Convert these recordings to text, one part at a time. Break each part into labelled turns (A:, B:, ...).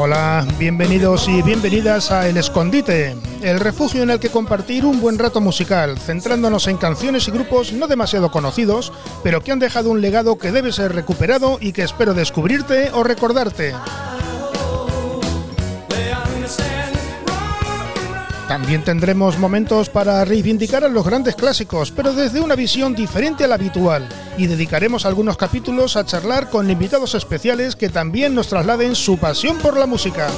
A: Hola, bienvenidos y bienvenidas a El Escondite, el refugio en el que compartir un buen rato musical, centrándonos en canciones y grupos no demasiado conocidos, pero que han dejado un legado que debe ser recuperado y que espero descubrirte o recordarte. También tendremos momentos para reivindicar a los grandes clásicos, pero desde una visión diferente a la habitual, y dedicaremos algunos capítulos a charlar con invitados especiales que también nos trasladen su pasión por la música.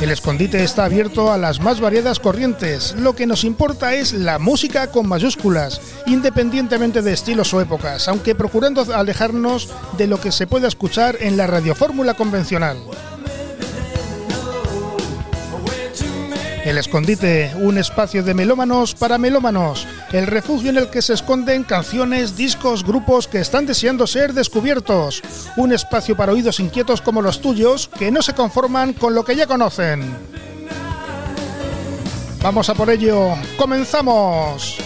A: El escondite está abierto a las más variadas corrientes. Lo que nos importa es la música con mayúsculas, independientemente de estilos o épocas, aunque procurando alejarnos de lo que se puede escuchar en la radiofórmula convencional. El escondite, un espacio de melómanos para melómanos, el refugio en el que se esconden canciones, discos, grupos que están deseando ser descubiertos, un espacio para oídos inquietos como los tuyos que no se conforman con lo que ya conocen. Vamos a por ello, comenzamos.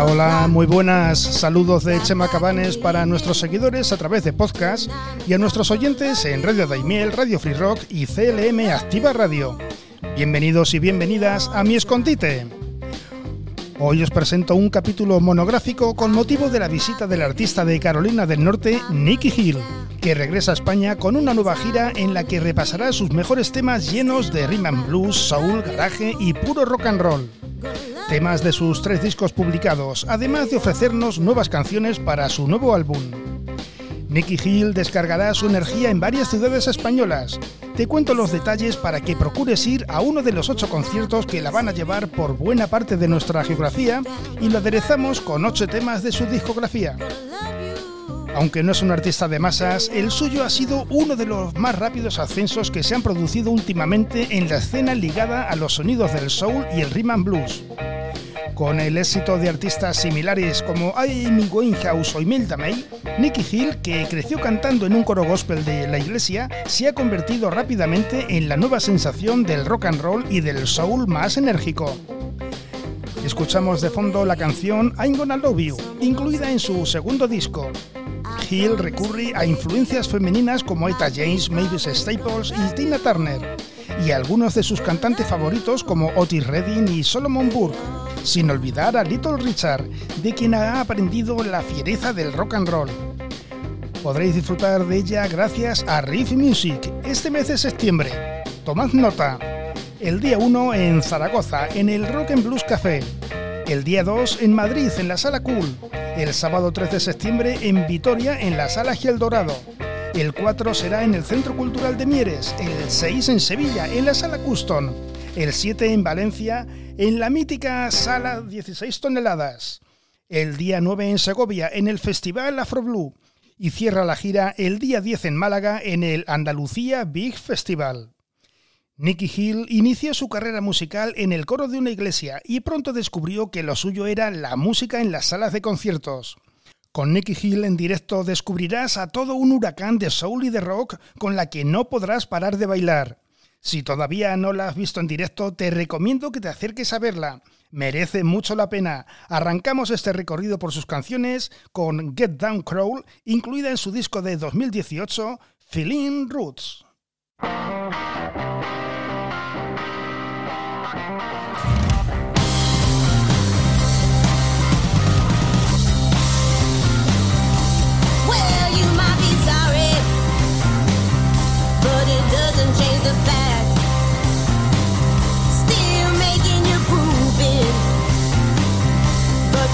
A: Hola, muy buenas. Saludos de Chema Cabanes para nuestros seguidores a través de podcast y a nuestros oyentes en Radio Daimiel, Radio Free Rock y CLM Activa Radio. Bienvenidos y bienvenidas a mi escondite. Hoy os presento un capítulo monográfico con motivo de la visita del artista de Carolina del Norte, Nicky Hill, que regresa a España con una nueva gira en la que repasará sus mejores temas llenos de rhythm and blues, soul, garaje y puro rock and roll. Temas de sus tres discos publicados, además de ofrecernos nuevas canciones para su nuevo álbum. Nicky Hill descargará su energía en varias ciudades españolas. Te cuento los detalles para que procures ir a uno de los ocho conciertos que la van a llevar por buena parte de nuestra geografía y lo aderezamos con ocho temas de su discografía. Aunque no es un artista de masas, el suyo ha sido uno de los más rápidos ascensos que se han producido últimamente en la escena ligada a los sonidos del soul y el rhythm and blues. Con el éxito de artistas similares como Amy Winehouse o Imelda May, Nicky Hill, que creció cantando en un coro gospel de la iglesia, se ha convertido rápidamente en la nueva sensación del rock and roll y del soul más enérgico. Escuchamos de fondo la canción I'm Gonna Love You, incluida en su segundo disco. Hill recurre a influencias femeninas como Eta James, Mavis Staples y Tina Turner, y a algunos de sus cantantes favoritos como Otis Redding y Solomon Burke, sin olvidar a Little Richard, de quien ha aprendido la fiereza del rock and roll. Podréis disfrutar de ella gracias a Riff Music este mes de septiembre. Tomad nota. El día 1 en Zaragoza, en el Rock and Blues Café. El día 2 en Madrid, en la Sala Cool. El sábado 3 de septiembre en Vitoria, en la Sala Giel Dorado. El 4 será en el Centro Cultural de Mieres. El 6 en Sevilla, en la Sala Custom. El 7 en Valencia, en la mítica Sala 16 toneladas. El día 9 en Segovia, en el Festival Afro Blue. Y cierra la gira el día 10 en Málaga, en el Andalucía Big Festival. Nicky Hill inició su carrera musical en el coro de una iglesia y pronto descubrió que lo suyo era la música en las salas de conciertos. Con Nicky Hill en directo descubrirás a todo un huracán de soul y de rock con la que no podrás parar de bailar. Si todavía no la has visto en directo, te recomiendo que te acerques a verla. Merece mucho la pena. Arrancamos este recorrido por sus canciones con Get Down Crawl, incluida en su disco de 2018, Feeling Roots.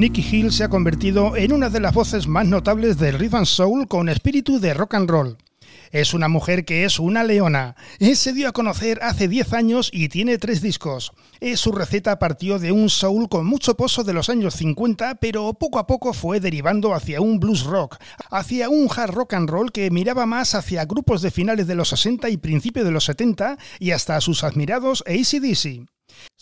A: Nicky Hill se ha convertido en una de las voces más notables del rhythm and soul con espíritu de rock and roll. Es una mujer que es una leona. Se dio a conocer hace 10 años y tiene tres discos. Su receta partió de un soul con mucho pozo de los años 50, pero poco a poco fue derivando hacia un blues rock, hacia un hard rock and roll que miraba más hacia grupos de finales de los 60 y principios de los 70 y hasta a sus admirados ACDC.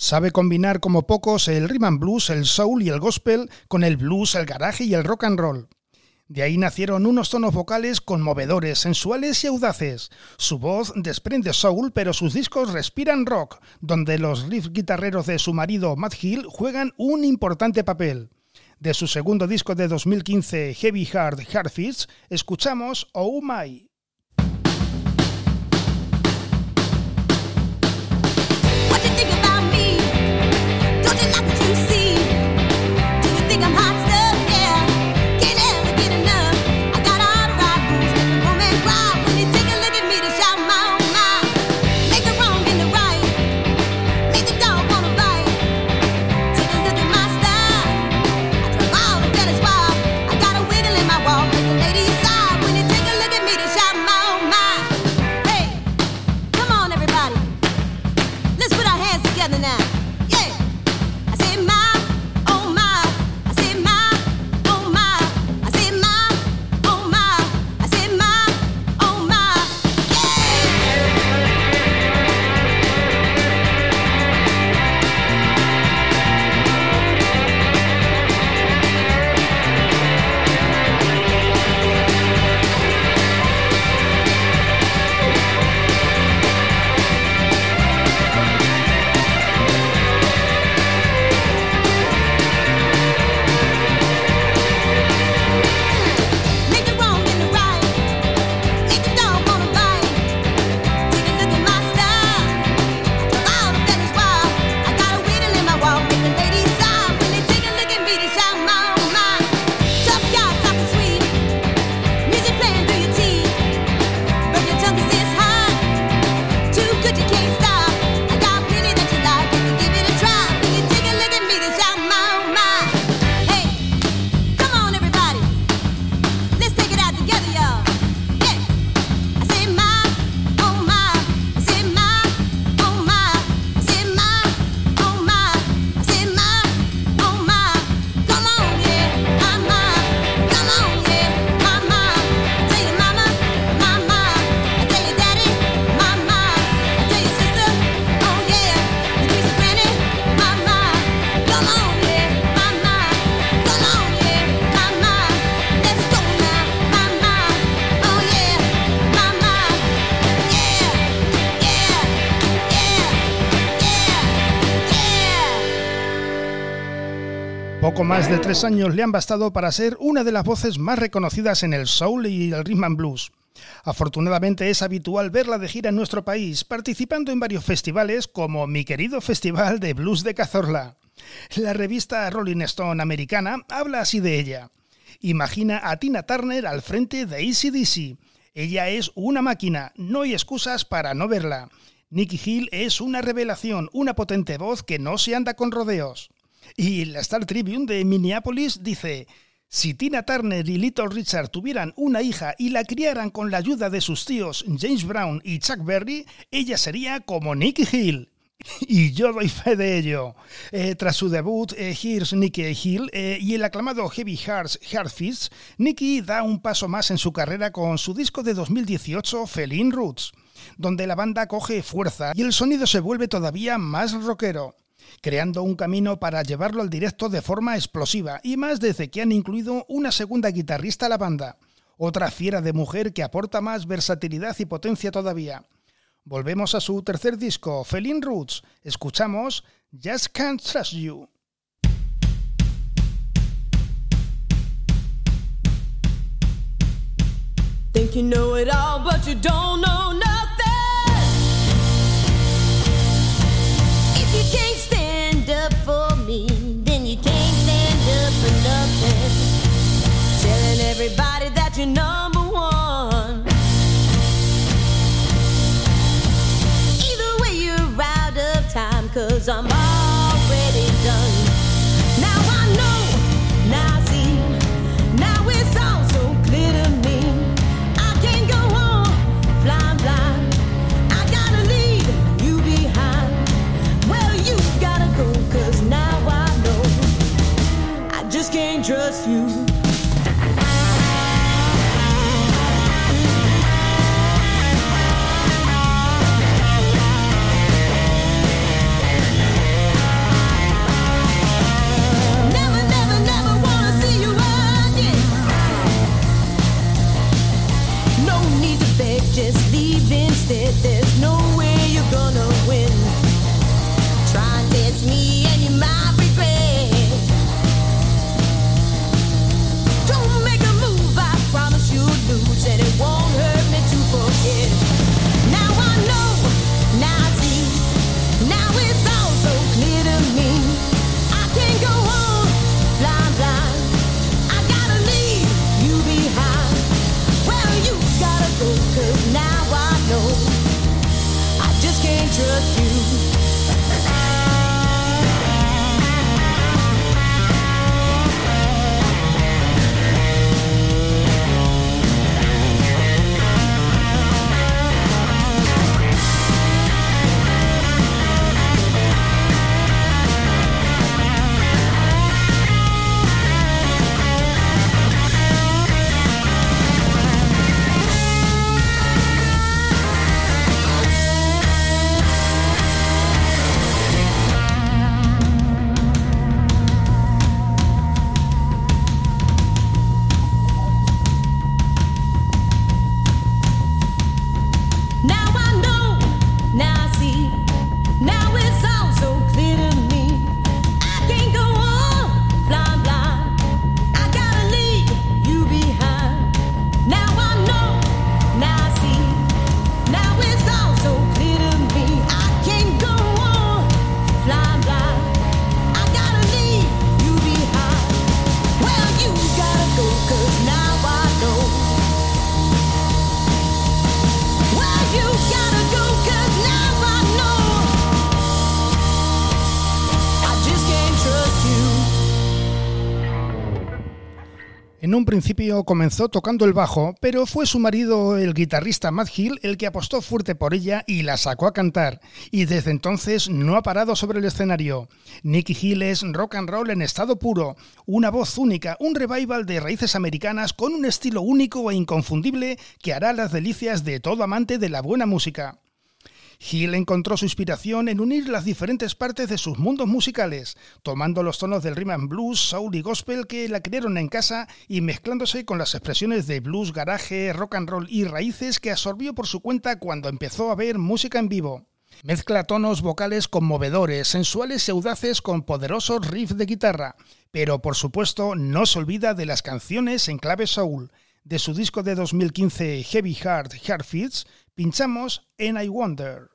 A: Sabe combinar como pocos el rhythm and blues, el soul y el gospel con el blues, el garaje y el rock and roll. De ahí nacieron unos tonos vocales conmovedores, sensuales y audaces. Su voz desprende soul, pero sus discos respiran rock, donde los riffs guitarreros de su marido Matt Hill juegan un importante papel. De su segundo disco de 2015, Heavy Heart Heartfits, escuchamos Oh My. Más de tres años le han bastado para ser una de las voces más reconocidas en el soul y el rhythm and blues. Afortunadamente es habitual verla de gira en nuestro país, participando en varios festivales como mi querido Festival de Blues de Cazorla. La revista Rolling Stone americana habla así de ella. Imagina a Tina Turner al frente de ACDC. Ella es una máquina, no hay excusas para no verla. Nicky Hill es una revelación, una potente voz que no se anda con rodeos. Y la Star Tribune de Minneapolis dice, si Tina Turner y Little Richard tuvieran una hija y la criaran con la ayuda de sus tíos James Brown y Chuck Berry, ella sería como Nicky Hill. Y yo doy fe de ello. Eh, tras su debut, eh, Here's Nicky Hill eh, y el aclamado Heavy Hearts Heartfits, Nicky da un paso más en su carrera con su disco de 2018, Feline Roots, donde la banda coge fuerza y el sonido se vuelve todavía más rockero creando un camino para llevarlo al directo de forma explosiva, y más desde que han incluido una segunda guitarrista a la banda, otra fiera de mujer que aporta más versatilidad y potencia todavía. Volvemos a su tercer disco, Feline Roots. Escuchamos Just Can't Trust You.
B: You know it all, but you don't know nothing.
C: you
B: number one.
C: Either way, you're out of I'm already done. Now I know, now see, now it's all so clear to me. I can't go on blind. I gotta leave you behind.
B: Well, you gotta now I know I just can't trust you.
A: Principio comenzó tocando el bajo, pero fue su marido, el guitarrista Matt Hill, el que apostó fuerte por ella y la sacó a cantar, y desde entonces no ha parado sobre el escenario. Nicky Hill es rock and roll en estado puro, una voz única, un revival de raíces americanas con un estilo único e inconfundible que hará las delicias de todo amante de la buena música. Hill encontró su inspiración en unir las diferentes partes de sus mundos musicales, tomando los tonos del rhythm blues, soul y gospel que la crearon en casa y mezclándose con las expresiones de blues, garaje, rock and roll y raíces que absorbió por su cuenta cuando empezó a ver música en vivo. Mezcla tonos vocales conmovedores, sensuales y audaces con poderosos riffs de guitarra, pero por supuesto no se olvida de las canciones en clave soul. De su disco de 2015 Heavy Heart Heart Fits, pinchamos en I Wonder.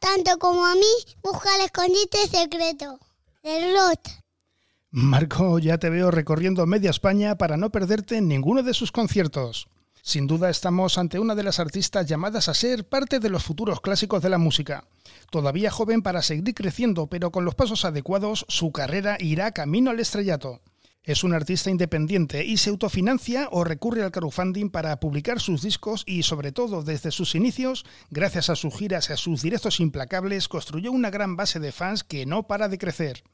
D: Tanto como a mí, busca el escondite secreto del.
B: Marco, ya te veo recorriendo media España para no perderte ninguno de sus conciertos. Sin duda estamos ante una de las artistas llamadas a ser parte de los futuros clásicos de la música. Todavía joven para seguir creciendo, pero con los pasos adecuados, su carrera irá camino al estrellato. Es un artista independiente y se autofinancia o recurre al crowdfunding para publicar sus discos y, sobre todo, desde sus inicios, gracias a sus giras y a sus directos implacables, construyó una gran base de fans que no para de crecer.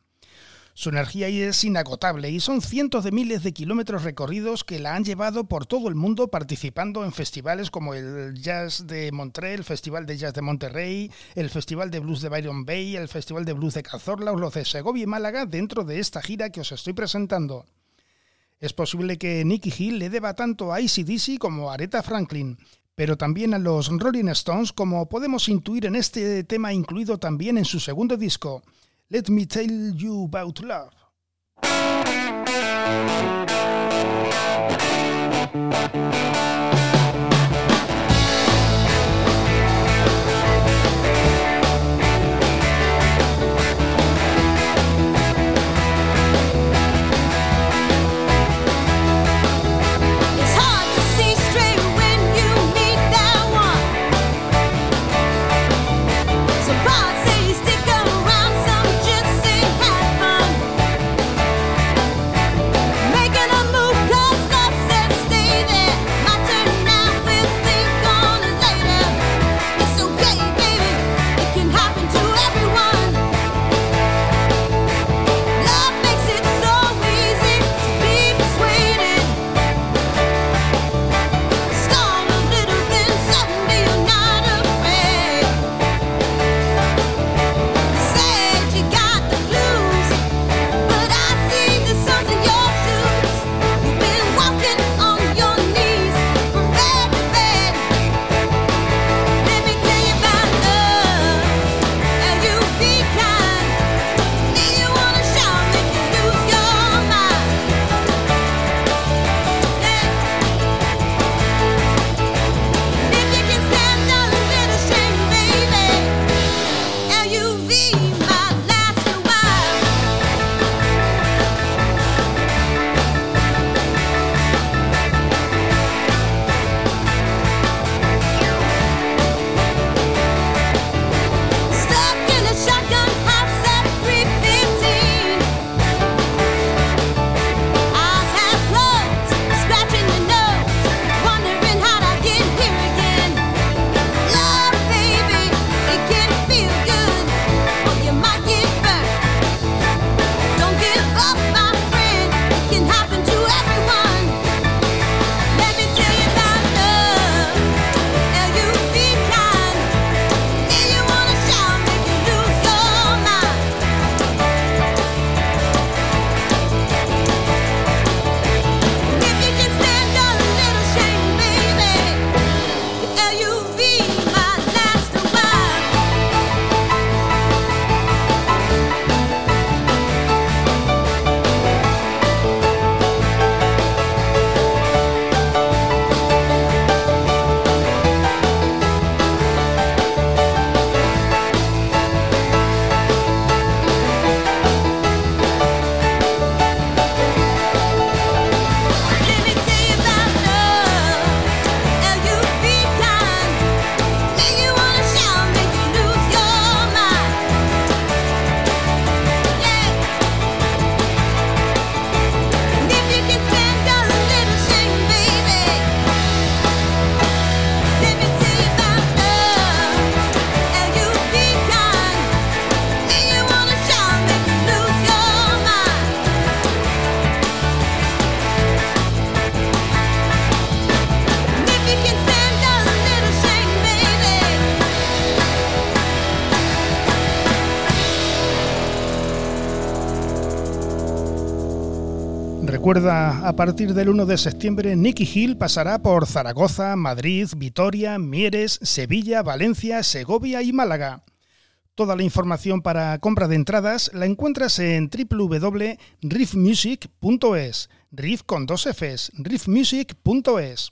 B: Su energía es inagotable y son cientos de miles de kilómetros recorridos que la han llevado por todo el mundo participando en festivales como el Jazz de Montreal, el Festival de Jazz de Monterrey, el Festival de Blues de Byron Bay, el Festival de Blues de Cazorla o los de Segovia y Málaga dentro de esta gira que os estoy presentando. Es posible que Nicky Hill le deba tanto a ACDC como a Aretha Franklin, pero también a los Rolling Stones como podemos intuir en este tema incluido también en su segundo disco, Let Me Tell You About Love. Recuerda, a partir del 1 de septiembre, Nicky Hill pasará por Zaragoza, Madrid, Vitoria, Mieres, Sevilla, Valencia, Segovia y Málaga. Toda la información para compra de entradas la encuentras en www.riffmusic.es, riff con dos Fs, riffmusic.es.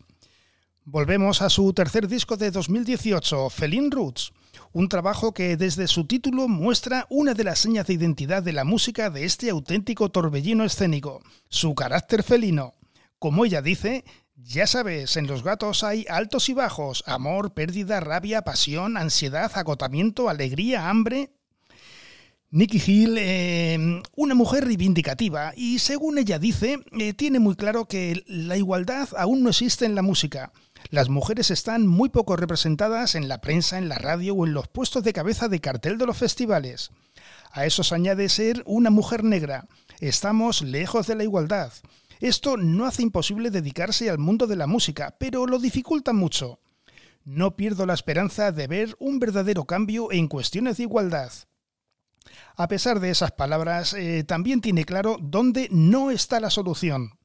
B: Volvemos a su tercer disco de 2018, Feline Roots, un trabajo que desde su título muestra una de las señas de identidad de la música de este auténtico torbellino escénico, su carácter felino. Como ella dice, ya sabes, en los gatos hay altos y bajos, amor, pérdida, rabia, pasión, ansiedad, agotamiento, alegría, hambre. Nicky Hill, eh, una mujer reivindicativa y según ella dice, eh, tiene muy claro que la igualdad aún no existe en la música. Las mujeres están muy poco representadas en la prensa, en la radio o en los puestos de cabeza de cartel de los festivales. A eso se añade ser una mujer negra. Estamos lejos de la igualdad. Esto no hace imposible dedicarse al mundo de la música, pero lo dificulta mucho. No pierdo la esperanza de ver un verdadero cambio en cuestiones de igualdad. A pesar de esas palabras, eh, también tiene claro dónde no está la solución.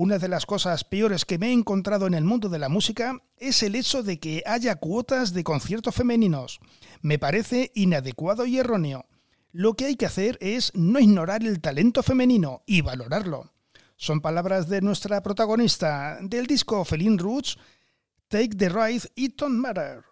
B: Una de las cosas peores que me he encontrado en el mundo de la música es el hecho de que haya cuotas de conciertos femeninos. Me parece inadecuado y erróneo. Lo que hay que hacer es no ignorar el talento femenino y valorarlo. Son palabras de nuestra protagonista del disco Feline Roots, Take the Ride, It Don't Matter.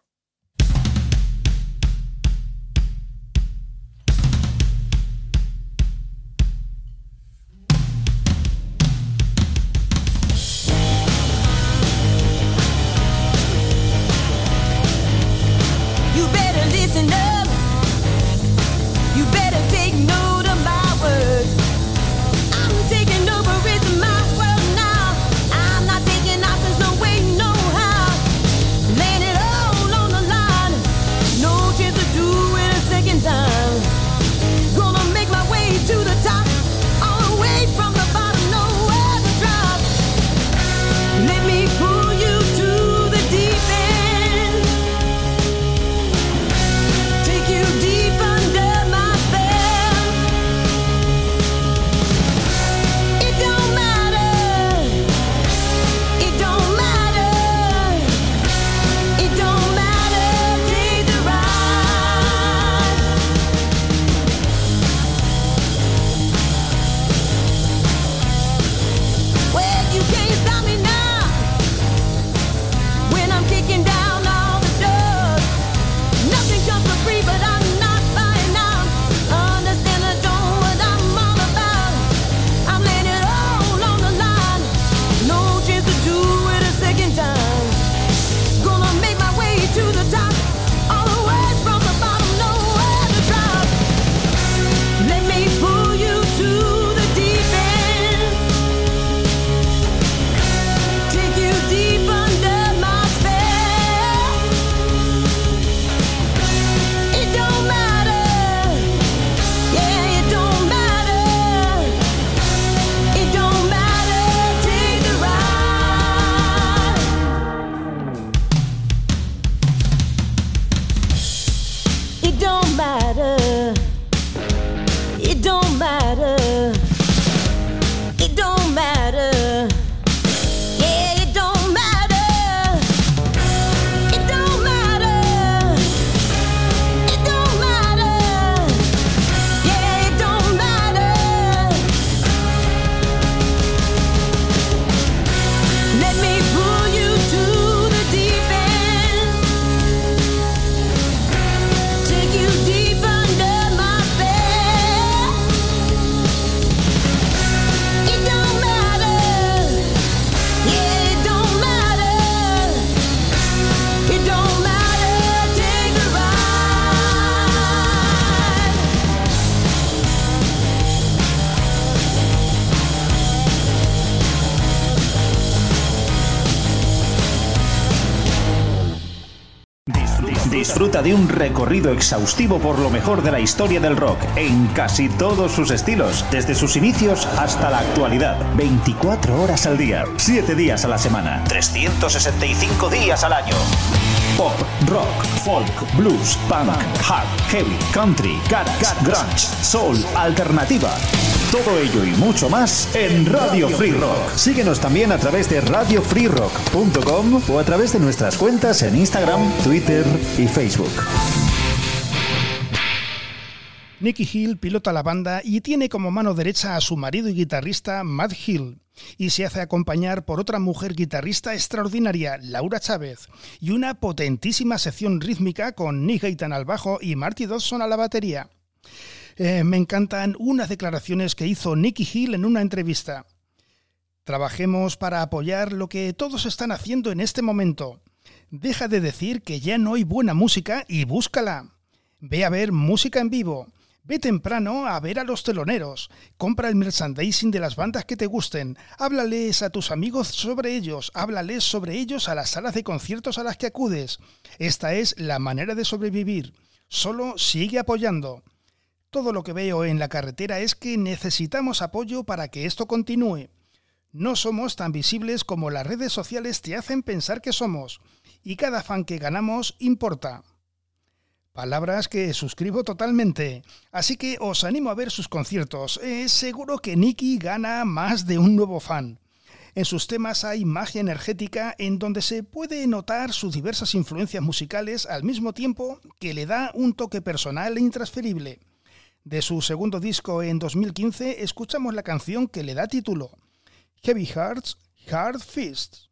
E: De un recorrido exhaustivo por lo mejor de la historia del rock en casi todos sus estilos, desde sus inicios hasta la actualidad. 24 horas al día, 7 días a la semana, 365 días al año. Pop, rock, folk, blues, punk, hard, heavy, country, garage, grunge, soul, alternativa. Todo ello y mucho más en Radio Free Rock. Síguenos también a través de radiofreerock.com o a través de nuestras cuentas en Instagram, Twitter y Facebook.
B: Nicky Hill pilota la banda y tiene como mano derecha a su marido y guitarrista Matt Hill, y se hace acompañar por otra mujer guitarrista extraordinaria, Laura Chávez, y una potentísima sección rítmica con Nick Gaetan al bajo y Marty Dodson a la batería. Eh, me encantan unas declaraciones que hizo Nicky Hill en una entrevista. Trabajemos para apoyar lo que todos están haciendo en este momento. Deja de decir que ya no hay buena música y búscala. Ve a ver música en vivo. Ve temprano a ver a los teloneros. Compra el merchandising de las bandas que te gusten. Háblales a tus amigos sobre ellos. Háblales sobre ellos a las salas de conciertos a las que acudes. Esta es la manera de sobrevivir. Solo sigue apoyando. Todo lo que veo en la carretera es que necesitamos apoyo para que esto continúe. No somos tan visibles como las redes sociales te hacen pensar que somos, y cada fan que ganamos importa. Palabras que suscribo totalmente, así que os animo a ver sus conciertos. Es seguro que Nicky gana más de un nuevo fan. En sus temas hay magia energética en donde se puede notar sus diversas influencias musicales al mismo tiempo que le da un toque personal e intransferible. De su segundo disco en 2015 escuchamos la canción que le da título, Heavy Hearts, Hard Fists.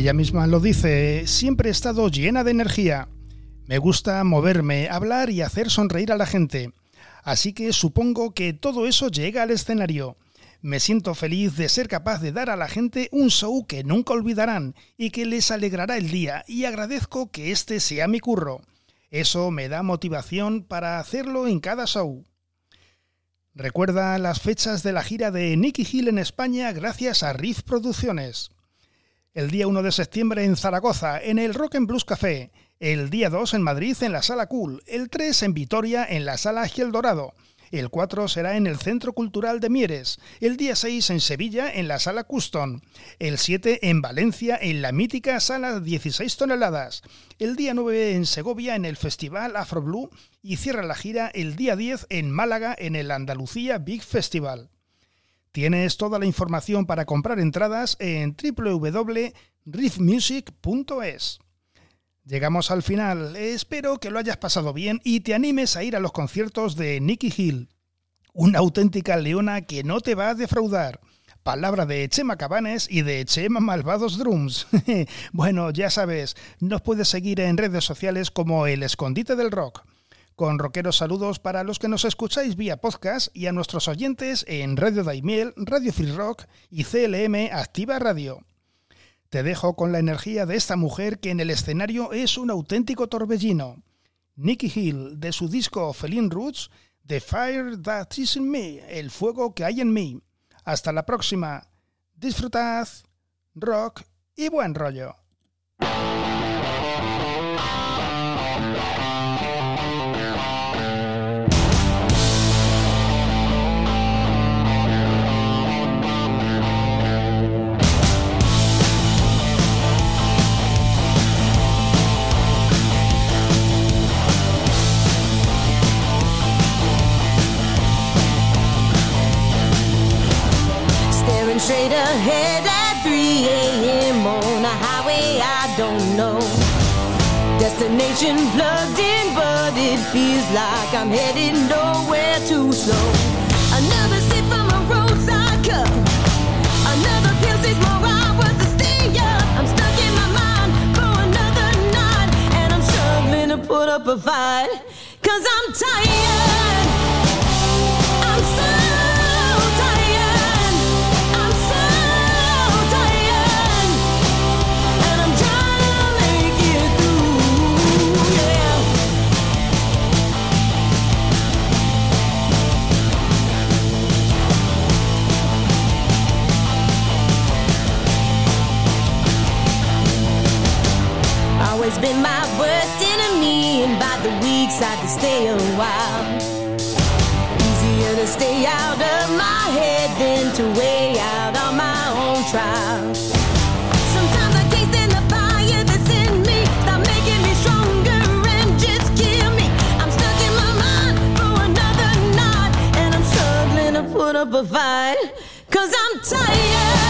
B: Ella misma lo dice, siempre he estado llena de energía. Me gusta moverme, hablar y hacer sonreír a la gente. Así que supongo que todo eso llega al escenario. Me siento feliz de ser capaz de dar a la gente un show que nunca olvidarán y que les alegrará el día y agradezco que este sea mi curro. Eso me da motivación para hacerlo en cada show. Recuerda las fechas de la gira de Nicky Hill en España gracias a Riff Producciones.
A: El día 1 de septiembre en Zaragoza, en el Rock and Blues Café. El día 2 en Madrid, en la Sala Cool. El 3 en Vitoria, en la Sala Giel Dorado. El 4 será en el Centro Cultural de Mieres. El día 6 en Sevilla, en la Sala Custom. El 7 en Valencia, en la mítica Sala 16 toneladas. El día 9 en Segovia, en el Festival Afro Blue. Y cierra la gira el día 10 en Málaga, en el Andalucía Big Festival. Tienes toda la información para comprar entradas en www.riffmusic.es. Llegamos al final. Espero que lo hayas pasado bien y te animes a ir a los conciertos de Nicky Hill. Una auténtica leona que no te va a defraudar. Palabra de Chema Cabanes y de Chema Malvados Drums. bueno, ya sabes, nos puedes seguir en redes sociales como El Escondite del Rock. Con rockeros saludos para los que nos escucháis vía podcast y a nuestros oyentes en Radio Daimiel, Radio Free Rock y CLM Activa Radio. Te dejo con la energía de esta mujer que en el escenario es un auténtico torbellino. Nicky Hill, de su disco Feline Roots, The Fire That Is in Me, el fuego que hay en mí. Hasta la próxima. Disfrutad, rock y buen rollo.
B: Straight ahead at 3 a.m. on a highway I don't know. Destination plugged in, but it feels like I'm headed nowhere too slow. Another sip from a roadside cup. Another pill says more hours to stay up. I'm stuck in my mind for another night, and I'm struggling to put up a fight. Cause I'm tired. Always been my worst enemy, and by the weeks I could stay a while. Easier to stay out of my head than to weigh out on my own trial. Sometimes I can't stand the fire that's in me. Stop making me stronger and just kill me. I'm stuck in my mind for another night, and I'm struggling to put up a fight. Cause I'm tired.